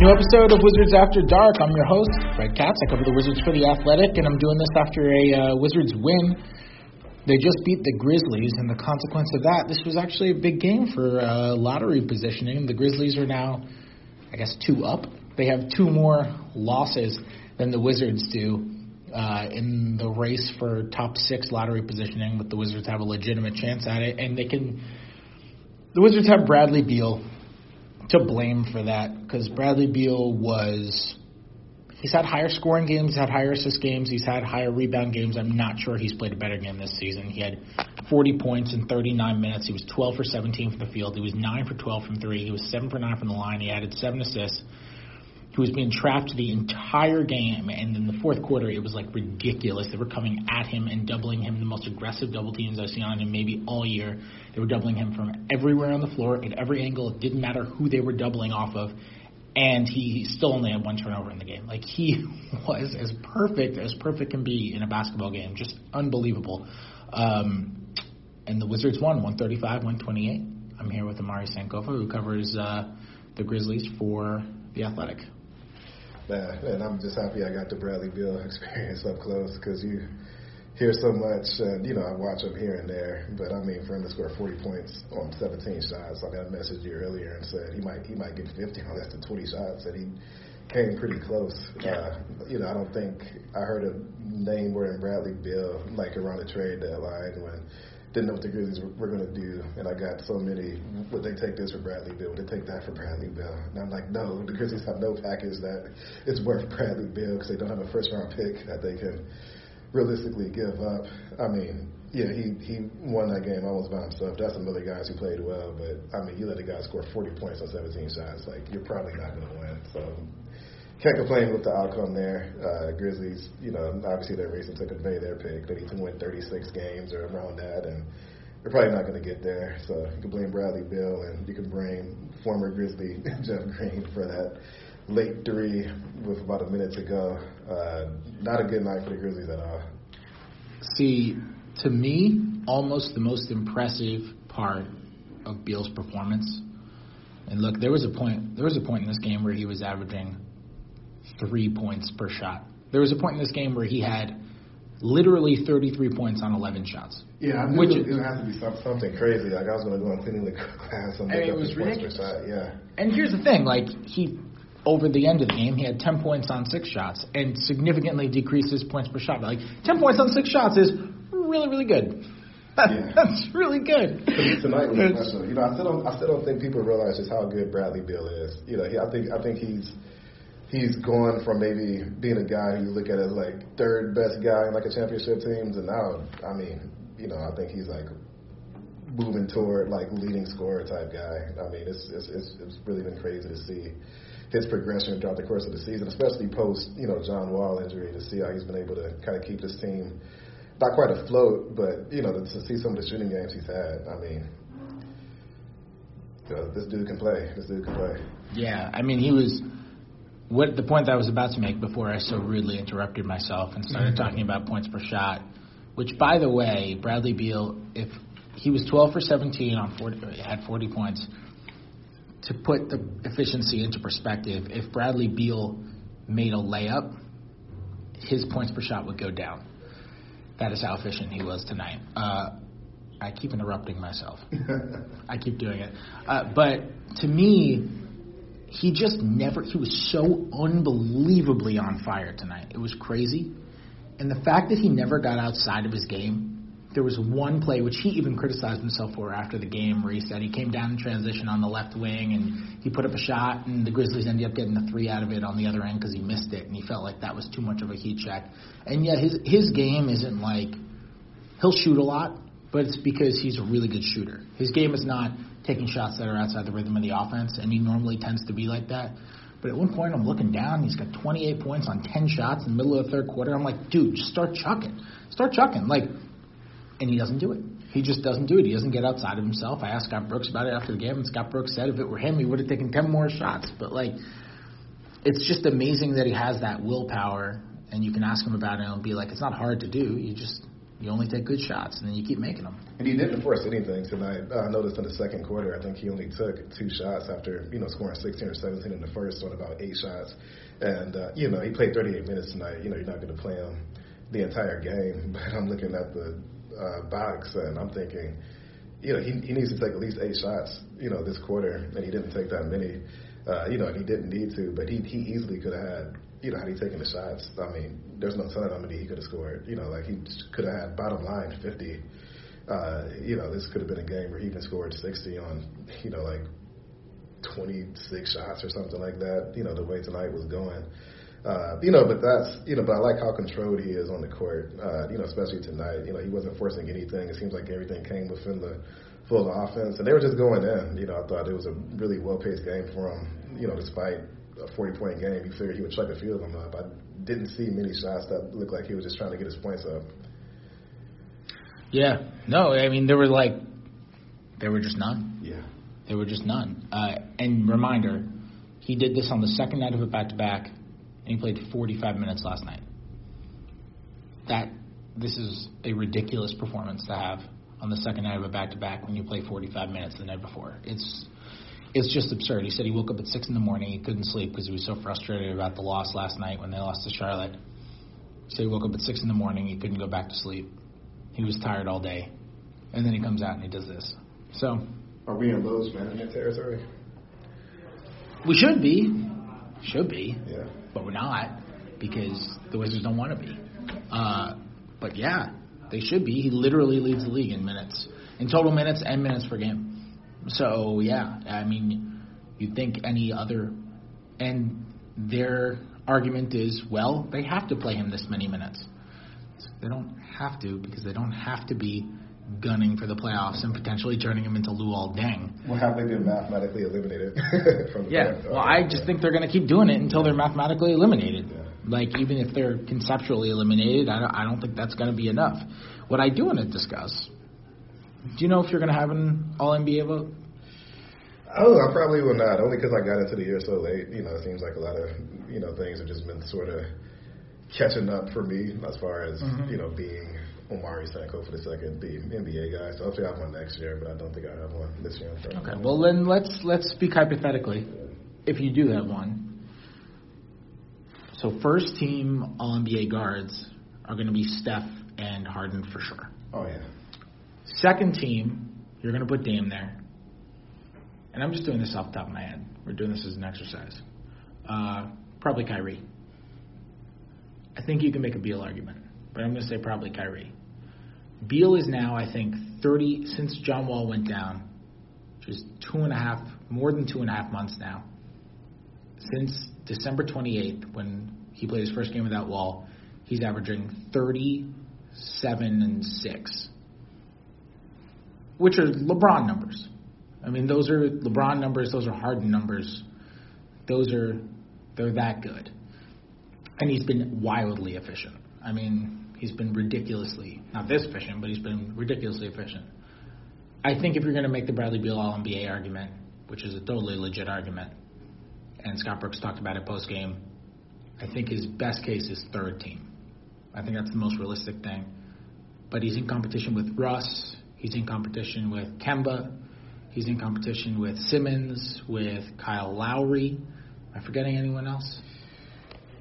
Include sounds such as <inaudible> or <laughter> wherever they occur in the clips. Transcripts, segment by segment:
New episode of Wizards After Dark. I'm your host, Fred Katz. I cover the Wizards for The Athletic, and I'm doing this after a uh, Wizards win. They just beat the Grizzlies, and the consequence of that, this was actually a big game for uh, lottery positioning. The Grizzlies are now, I guess, two up. They have two more losses than the Wizards do uh, in the race for top six lottery positioning, but the Wizards have a legitimate chance at it, and they can. The Wizards have Bradley Beal to blame for that because Bradley Beal was. He's had higher scoring games, had higher assist games, he's had higher rebound games. I'm not sure he's played a better game this season. He had 40 points in 39 minutes. He was 12 for 17 from the field. He was 9 for 12 from 3. He was 7 for 9 from the line. He added 7 assists. He was being trapped the entire game, and in the fourth quarter, it was like ridiculous. They were coming at him and doubling him, the most aggressive double teams I've seen on him maybe all year. They were doubling him from everywhere on the floor, at every angle. It didn't matter who they were doubling off of, and he still only had one turnover in the game. Like he <laughs> was as perfect as perfect can be in a basketball game, just unbelievable. Um, and the Wizards won 135 128. I'm here with Omari Sankofa, who covers uh, the Grizzlies for The Athletic. Man, and I'm just happy I got the Bradley Beal <laughs> experience up close because you hear so much, and you know I watch him here and there. But I mean, for him to score 40 points on 17 shots, I mean, I messaged you earlier and said he might he might get 50 on less than 20 shots, and he came pretty close. Uh, you know, I don't think I heard a name word in Bradley Beal like around the trade deadline when didn't know what the Grizzlies were, were going to do, and I got so many. Would they take this for Bradley Beal? Would they take that for Bradley Beal? And I'm like, no, the Grizzlies have no package that is worth Bradley Beal because they don't have a first round pick that they can realistically give up. I mean, yeah, he he won that game almost by himself. That's some other guys who played well, but I mean, you let a guy score 40 points on 17 shots, like you're probably not going to win. So can't complain with the outcome there. Uh, Grizzlies, you know, obviously they're racing to convey their pick. They need to win 36 games or around that, and they're probably not going to get there. So you can blame Bradley Beal, and you can blame former Grizzly <laughs> Jeff Green for that late three with about a minute to go. Uh, not a good night for the Grizzlies at all. See, to me, almost the most impressive part of Beal's performance. And look, there was a point. There was a point in this game where he was averaging three points per shot. There was a point in this game where he had literally 33 points on 11 shots. Yeah, I knew which it, it has to be something crazy. Like I was going to go on cleaning the class and make and up was points per shot. Yeah. And here's the thing, like he over the end of the game, he had 10 points on six shots and significantly decreased his points per shot. Like 10 points on six shots is really, really good. <laughs> Yeah. That's really good. Tonight was special. You know, I still don't, I still don't think people realize just how good Bradley Beal is. You know, he, I think, I think he's he's gone from maybe being a guy who you look at as like third best guy in like a championship team to now, I mean, you know, I think he's like moving toward like leading scorer type guy. I mean, it's it's it's, it's really been crazy to see his progression throughout the course of the season, especially post you know John Wall injury, to see how he's been able to kind of keep this team not quite afloat, but you know to, to see some of the shooting games he's had. I mean, you know, this dude can play. This dude can play. Yeah, I mean, he was what the point that I was about to make before I so rudely interrupted myself and started mm-hmm. talking about points per shot, which by the way, Bradley Beal, if he was 12 for 17 on 40, had 40 points. To put the efficiency into perspective, if Bradley Beal made a layup, his points per shot would go down. That is how efficient he was tonight. Uh, I keep interrupting myself. <laughs> I keep doing it. Uh, but to me, he just never, he was so unbelievably on fire tonight. It was crazy. And the fact that he never got outside of his game, there was one play which he even criticized himself for after the game where he said he came down in transition on the left wing and he put up a shot and the Grizzlies ended up getting the three out of it on the other end because he missed it and he felt like that was too much of a heat check. And yet his his game isn't like he'll shoot a lot, but it's because he's a really good shooter. His game is not taking shots that are outside the rhythm of the offense, and he normally tends to be like that. But at one point, I'm looking down. He's got 28 points on 10 shots in the middle of the third quarter. I'm like, dude, just start chucking. Start chucking. Like, and he doesn't do it. He just doesn't do it. He doesn't get outside of himself. I asked Scott Brooks about it after the game, and Scott Brooks said if it were him, he would have taken 10 more shots. But, like, it's just amazing that he has that willpower, and you can ask him about it and be like, it's not hard to do. You just You only take good shots, and then you keep making them. And he didn't force anything tonight. I noticed in the second quarter, I think he only took two shots after you know scoring 16 or 17 in the first on about eight shots. And uh, you know he played 38 minutes tonight. You know you're not going to play him the entire game. <laughs> But I'm looking at the uh, box and I'm thinking, you know, he, he needs to take at least eight shots. You know, this quarter, and he didn't take that many. Uh, you know, and he didn't need to, but he he easily could have had you know, had he taken the shots, I mean, there's no telling how many he could have scored. You know, like he could have had bottom line 50. Uh, you know, this could have been a game where he even scored 60 on, you know, like 26 shots or something like that. You know, the way tonight was going. Uh, you know, but that's you know, but I like how controlled he is on the court. Uh, you know, especially tonight. You know, he wasn't forcing anything. It seems like everything came within the full of offense, and they were just going in. You know, I thought it was a really well-paced game for him. You know, despite a 40 point game, you figured he would chuck a few of them up. I didn't see many shots that looked like he was just trying to get his points up. Yeah, no, I mean there were like there were just none. Yeah, there were just none. Uh, and reminder, he did this on the second night of a back to back, and he played 45 minutes last night. That this is a ridiculous performance to have on the second night of a back to back when you play 45 minutes the night before. It's it's just absurd. He said he woke up at six in the morning. He couldn't sleep because he was so frustrated about the loss last night when they lost to Charlotte. So he woke up at six in the morning. He couldn't go back to sleep. He was tired all day, and then he comes out and he does this. So, are we in load management territory? We should be, should be, yeah. But we're not because the Wizards don't want to be. Uh, but yeah, they should be. He literally leads the league in minutes, in total minutes and minutes per game. So yeah, I mean, you'd think any other, and their argument is, well, they have to play him this many minutes. They don't have to because they don't have to be gunning for the playoffs and potentially turning him into Luol Deng. Well, have they been mathematically eliminated <laughs> from the Yeah, well, I just think they're going to keep doing it until they're mathematically eliminated. Yeah. Like, even if they're conceptually eliminated, I don't, I don't think that's going to be enough. What I do want to discuss do you know if you're going to have an All NBA vote? Oh, I probably will not. Only because I got into the year so late. You know, it seems like a lot of you know things have just been sort of catching up for me as far as mm-hmm. you know being Omari for the second, the NBA guy. So hopefully I have one next year, but I don't think I have one this year. Okay. Well, then let's let's speak hypothetically. If you do have one, so first team All NBA guards are going to be Steph and Harden for sure. Oh yeah. Second team, you're going to put Dame there. And I'm just doing this off the top of my head. We're doing this as an exercise. Uh, probably Kyrie. I think you can make a Beal argument, but I'm going to say probably Kyrie. Beal is now, I think, 30 since John Wall went down, which is two and a half, more than two and a half months now. Since December 28th, when he played his first game without Wall, he's averaging 37 and six which are LeBron numbers. I mean, those are LeBron numbers. Those are Harden numbers. Those are they're that good. And he's been wildly efficient. I mean, he's been ridiculously not this efficient, but he's been ridiculously efficient. I think if you're going to make the Bradley Beal All NBA argument, which is a totally legit argument, and Scott Brooks talked about it post game, I think his best case is third team. I think that's the most realistic thing. But he's in competition with Russ. He's in competition with Kemba. He's in competition with Simmons, with Kyle Lowry. Am I forgetting anyone else?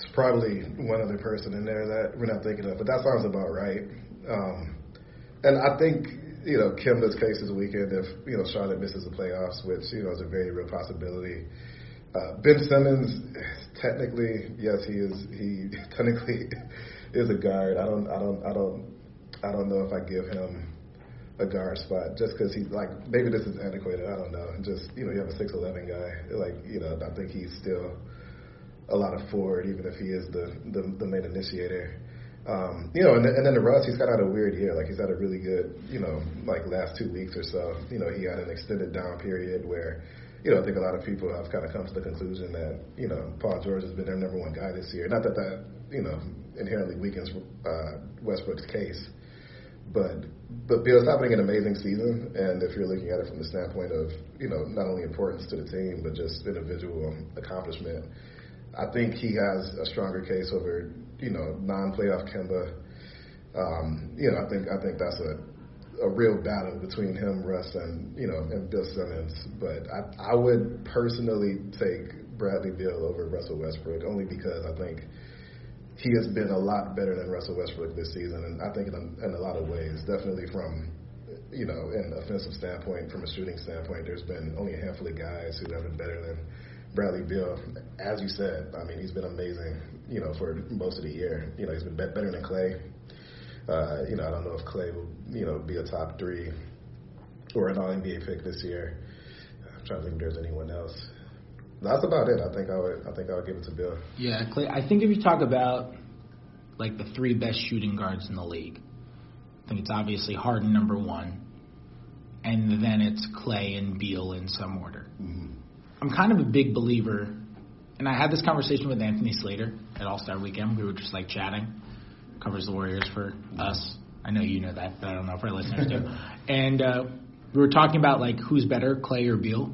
It's probably one other person in there that we're not thinking of, but that sounds about right. Um, and I think you know Kemba's case this weekend if you know Charlotte misses the playoffs, which you know is a very real possibility. Uh, ben Simmons, technically, yes, he is. He <laughs> technically is a guard. I don't. I don't. I don't. I don't know if I give him a guard spot just because he's like maybe this is antiquated. I don't know. Just you know, you have a six eleven guy. Like you know, I think he's still a lot of forward, even if he is the the, the main initiator. Um, you know, and, and then the Russ, he's got out a weird year. Like he's had a really good, you know, like last two weeks or so. You know, he had an extended down period where, you know, I think a lot of people have kind of come to the conclusion that, you know, Paul George has been their number one guy this year. Not that that, you know, inherently weakens uh, Westbrook's case, but but Beal's having an amazing season, and if you're looking at it from the standpoint of you know not only importance to the team but just individual accomplishment, I think he has a stronger case over you know non-playoff Kemba Um, you know, I think I think that's a a real battle between him, Russ, and you know, and Ben Simmons. But I I would personally take Bradley Beal over Russell Westbrook only because I think he has been a lot better than Russell Westbrook this season, and I think in a, in a lot of ways, definitely from you know, an offensive standpoint, from a shooting standpoint, there's been only a handful of guys who have been better than Bradley Beal. As you said, I mean, he's been amazing, you know, for most of the year. You know, he's been better than Klay. Uh, you know, I don't know if Klay will, you know, be a top three or an All NBA pick this year. I'm trying to think if there's anyone else. That's about it. I think I would. I think I would give it to Beal. Yeah, Klay. I think if you talk about like the three best shooting guards in the league, I think it's obviously Harden number one, and then it's Klay and Beal in some order. Mm-hmm. I'm kind of a big believer, and I had this conversation with Anthony Slater at All Star Weekend. We were just like chatting. Covers the Warriors for us. I know you know that, but I don't know if our listeners do. <laughs> And uh, we were talking about like who's better, Klay or Beal,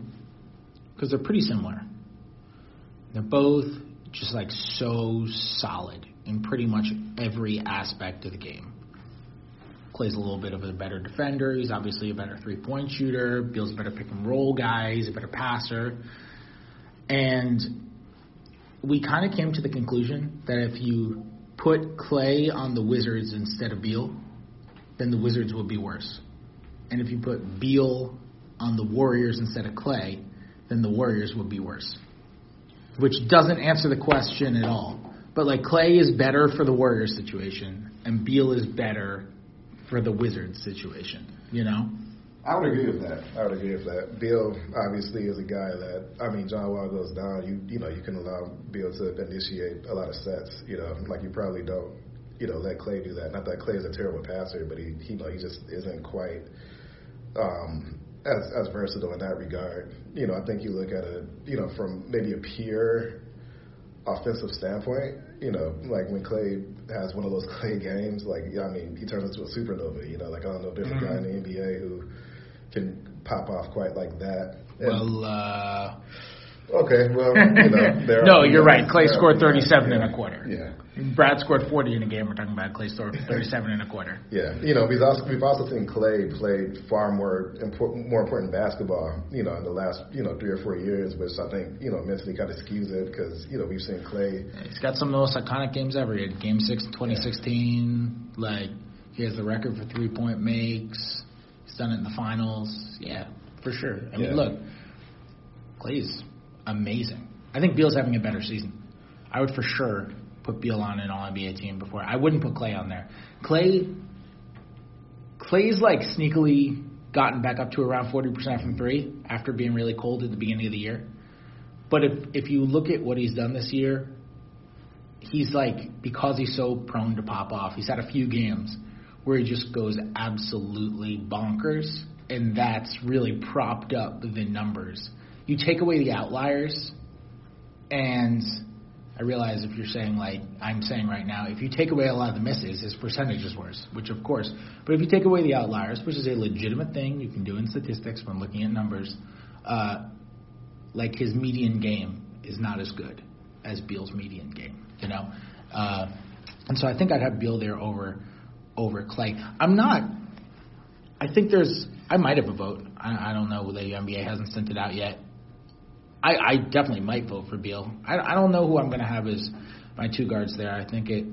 because they're pretty similar. They're both just like so solid in pretty much every aspect of the game. Klay's a little bit of a better defender. He's obviously a better three point shooter. Beal's a better pick and roll guy. He's a better passer. And we kind of came to the conclusion that if you put Klay on the Wizards instead of Beal, then the Wizards would be worse. And if you put Beal on the Warriors instead of Klay, then the Warriors would be worse which doesn't answer the question at all. But like Klay is better for the Warriors situation, and Beal is better for the Wizards situation. You know. I would agree with that. I would agree with that. Beal obviously is a guy that I mean, John Wall goes down. You you know you can allow Beal to initiate a lot of sets. You know, like you probably don't you know let Klay do that. Not that Klay is a terrible passer, but he he you know he just isn't quite um, as as versatile in that regard. You know, I think you look at it, you know, from maybe a pure offensive standpoint. You know, like when Klay has one of those <laughs> Klay games, like I mean, he turns into a supernova. You know, like I don't know if there's mm-hmm. a guy in the NBA who can pop off quite like that. And, well, uh, okay, well, you know, <laughs> no, you're right. Klay scored 37 yeah, and a quarter. Yeah. Brad scored 40 in a game. We're talking about Klay scored 37 and a quarter. Yeah, you know, we've also we've also seen Klay play far more important more important basketball, you know, in the last you know three or four years, which I think you know mentally kind of skews it because you know we've seen Klay. He's got some of the most iconic games ever. He had Game Six in 2016. Yeah. Like he has the record for three point makes. He's done it in the finals. Yeah, for sure. I mean, yeah. look, Klay's amazing. I think Beal's having a better season. I would for sure put Beal on an All NBA team before. I wouldn't put Klay on there. Klay, Klay's like sneakily gotten back up to around 40% from three after being really cold at the beginning of the year. But if if you look at what he's done this year, he's like because he's so prone to pop off. He's had a few games where he just goes absolutely bonkers, and that's really propped up the numbers. You take away the outliers, and I realize if you're saying like I'm saying right now, if you take away a lot of the misses, his percentage is worse, which of course. But if you take away the outliers, which is a legitimate thing you can do in statistics when looking at numbers, uh, like his median game is not as good as Beal's median game, you know. Uh, and so I think I'd have Beal there over over Klay. I'm not. I think there's. I might have a vote. I, I don't know. The NBA hasn't sent it out yet. I, I definitely might vote for Beal. I, I don't know who I'm going to have as my two guards there. I think it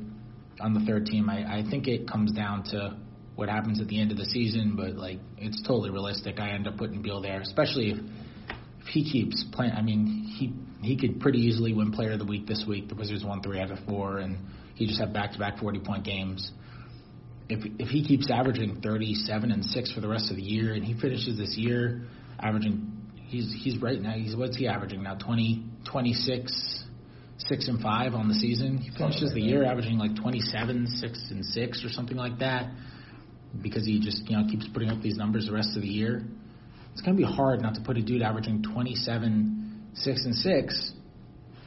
on the third team. I, I think it comes down to what happens at the end of the season, but like it's totally realistic. I end up putting Beal there, especially if if he keeps playing. I mean, he he could pretty easily win Player of the Week this week. The Wizards won three out of four, and he just had back to back 40 point games. If if he keeps averaging 37 and six for the rest of the year, and he finishes this year averaging he's he's right now. He's what's he averaging now? 20, 26, six and five on the season. He finishes like the year averaging like 27, six and six or something like that, because he just you know keeps putting up these numbers the rest of the year. It's gonna be hard not to put a dude averaging 27, six and six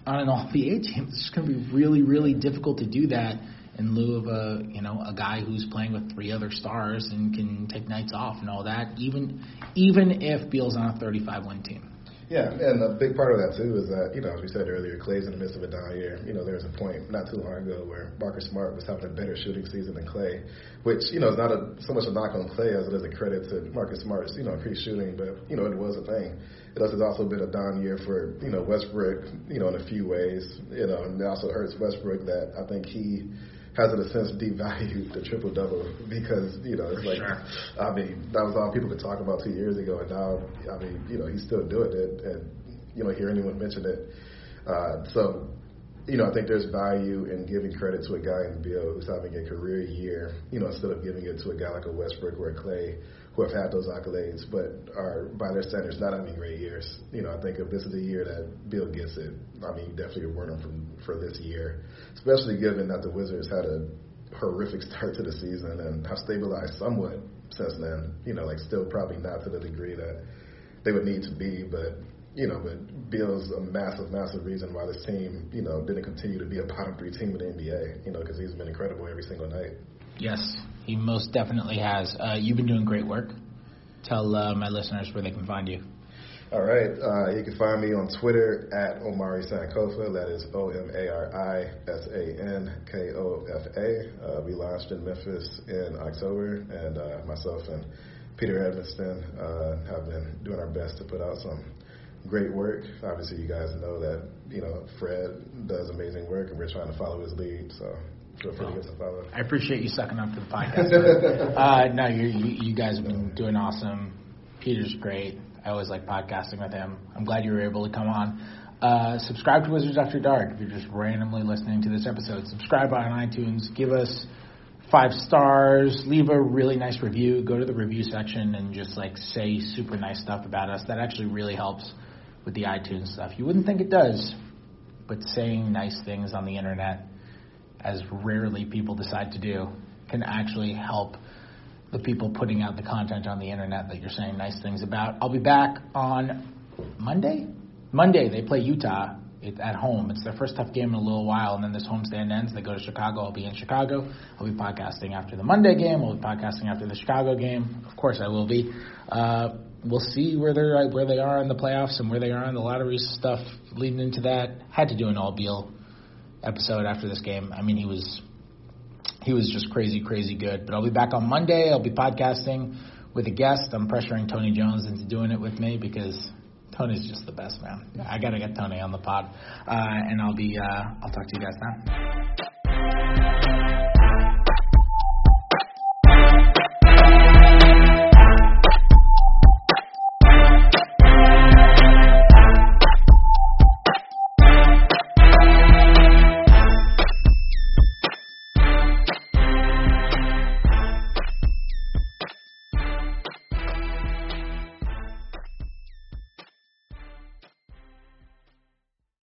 on an All NBA team. It's just gonna be really really difficult to do that in lieu of a you know a guy who's playing with three other stars and can take nights off and all that. Even even if Beal's on a 35 win team. Yeah, and a big part of that too is that you know, as we said earlier, Klay's in the midst of a down year. You know, there was a point not too long ago where Marcus Smart was having a better shooting season than Klay, which you know is not a, so much a knock on Klay as it is a credit to Marcus Smart's you know increased shooting, but you know it was a thing. It has also been a down year for you know Westbrook, you know in a few ways. You know, and it also hurts Westbrook that I think he has in a sense devalued the triple double because you know it's like sure. I mean that was all people could talk about two years ago, and now I mean you know he's still doing it, and you know hear anyone mention it. Uh, so you know I think there's value in giving credit to a guy in Beal who's having a career year, you know instead of giving it to a guy like a Westbrook or a Klay who have had those accolades, but are by their standards not having great years. You know, I think if this is the year that Beal gets it, I mean, definitely warn him from for this year, especially given that the Wizards had a horrific start to the season and have stabilized somewhat since then. You know, like still probably not to the degree that they would need to be, but you know, but Beal's a massive, massive reason why this team, you know, didn't continue to be a bottom three team in the NBA. You know, because he's been incredible every single night. Yes, he most definitely has. Uh, you've been doing great work. Tell uh, my listeners where they can find you. All right. Uh, you can find me on Twitter at Omari Sankofa. That is O M A R I S A N K O F A. Uh, we launched in Memphis in October, and uh, myself and Peter Edmiston uh, have been doing our best to put out some great work. Obviously, you guys know that you know Fred does amazing work, and we're trying to follow his lead. So feel free us a follow. I appreciate you sucking up to the <laughs> podcast. uh, no, you you guys have been doing awesome. Peter's great. I always like podcasting with him. I'm glad you were able to come on. Uh, subscribe to Wizards After Dark if you're just randomly listening to this episode. Subscribe on iTunes. Give us five stars. Leave a really nice review. Go to the review section and just like say super nice stuff about us. That actually really helps with the iTunes stuff. You wouldn't think it does, but saying nice things on the internet, as rarely people decide to do, can actually help the people putting out the content on the internet that you're saying nice things about. I'll be back on Monday. Monday they play Utah at home. It's their first tough game in a little while, and then this homestand ends. They go to Chicago. I'll be in Chicago. I'll be podcasting after the Monday game. I'll be podcasting after the Chicago game. Of course, I will be. Uh, we'll see where they're where they are in the playoffs and where they are in the lottery stuff leading into that. Had to do an all Beal episode after this game. I mean, he was he was just crazy, crazy good. But I'll be back on Monday. I'll be podcasting with a guest. I'm pressuring Tony Jones into doing it with me because Tony's just the best man. I gotta get Tony on the pod, uh, and I'll be. Uh, I'll talk to you guys now.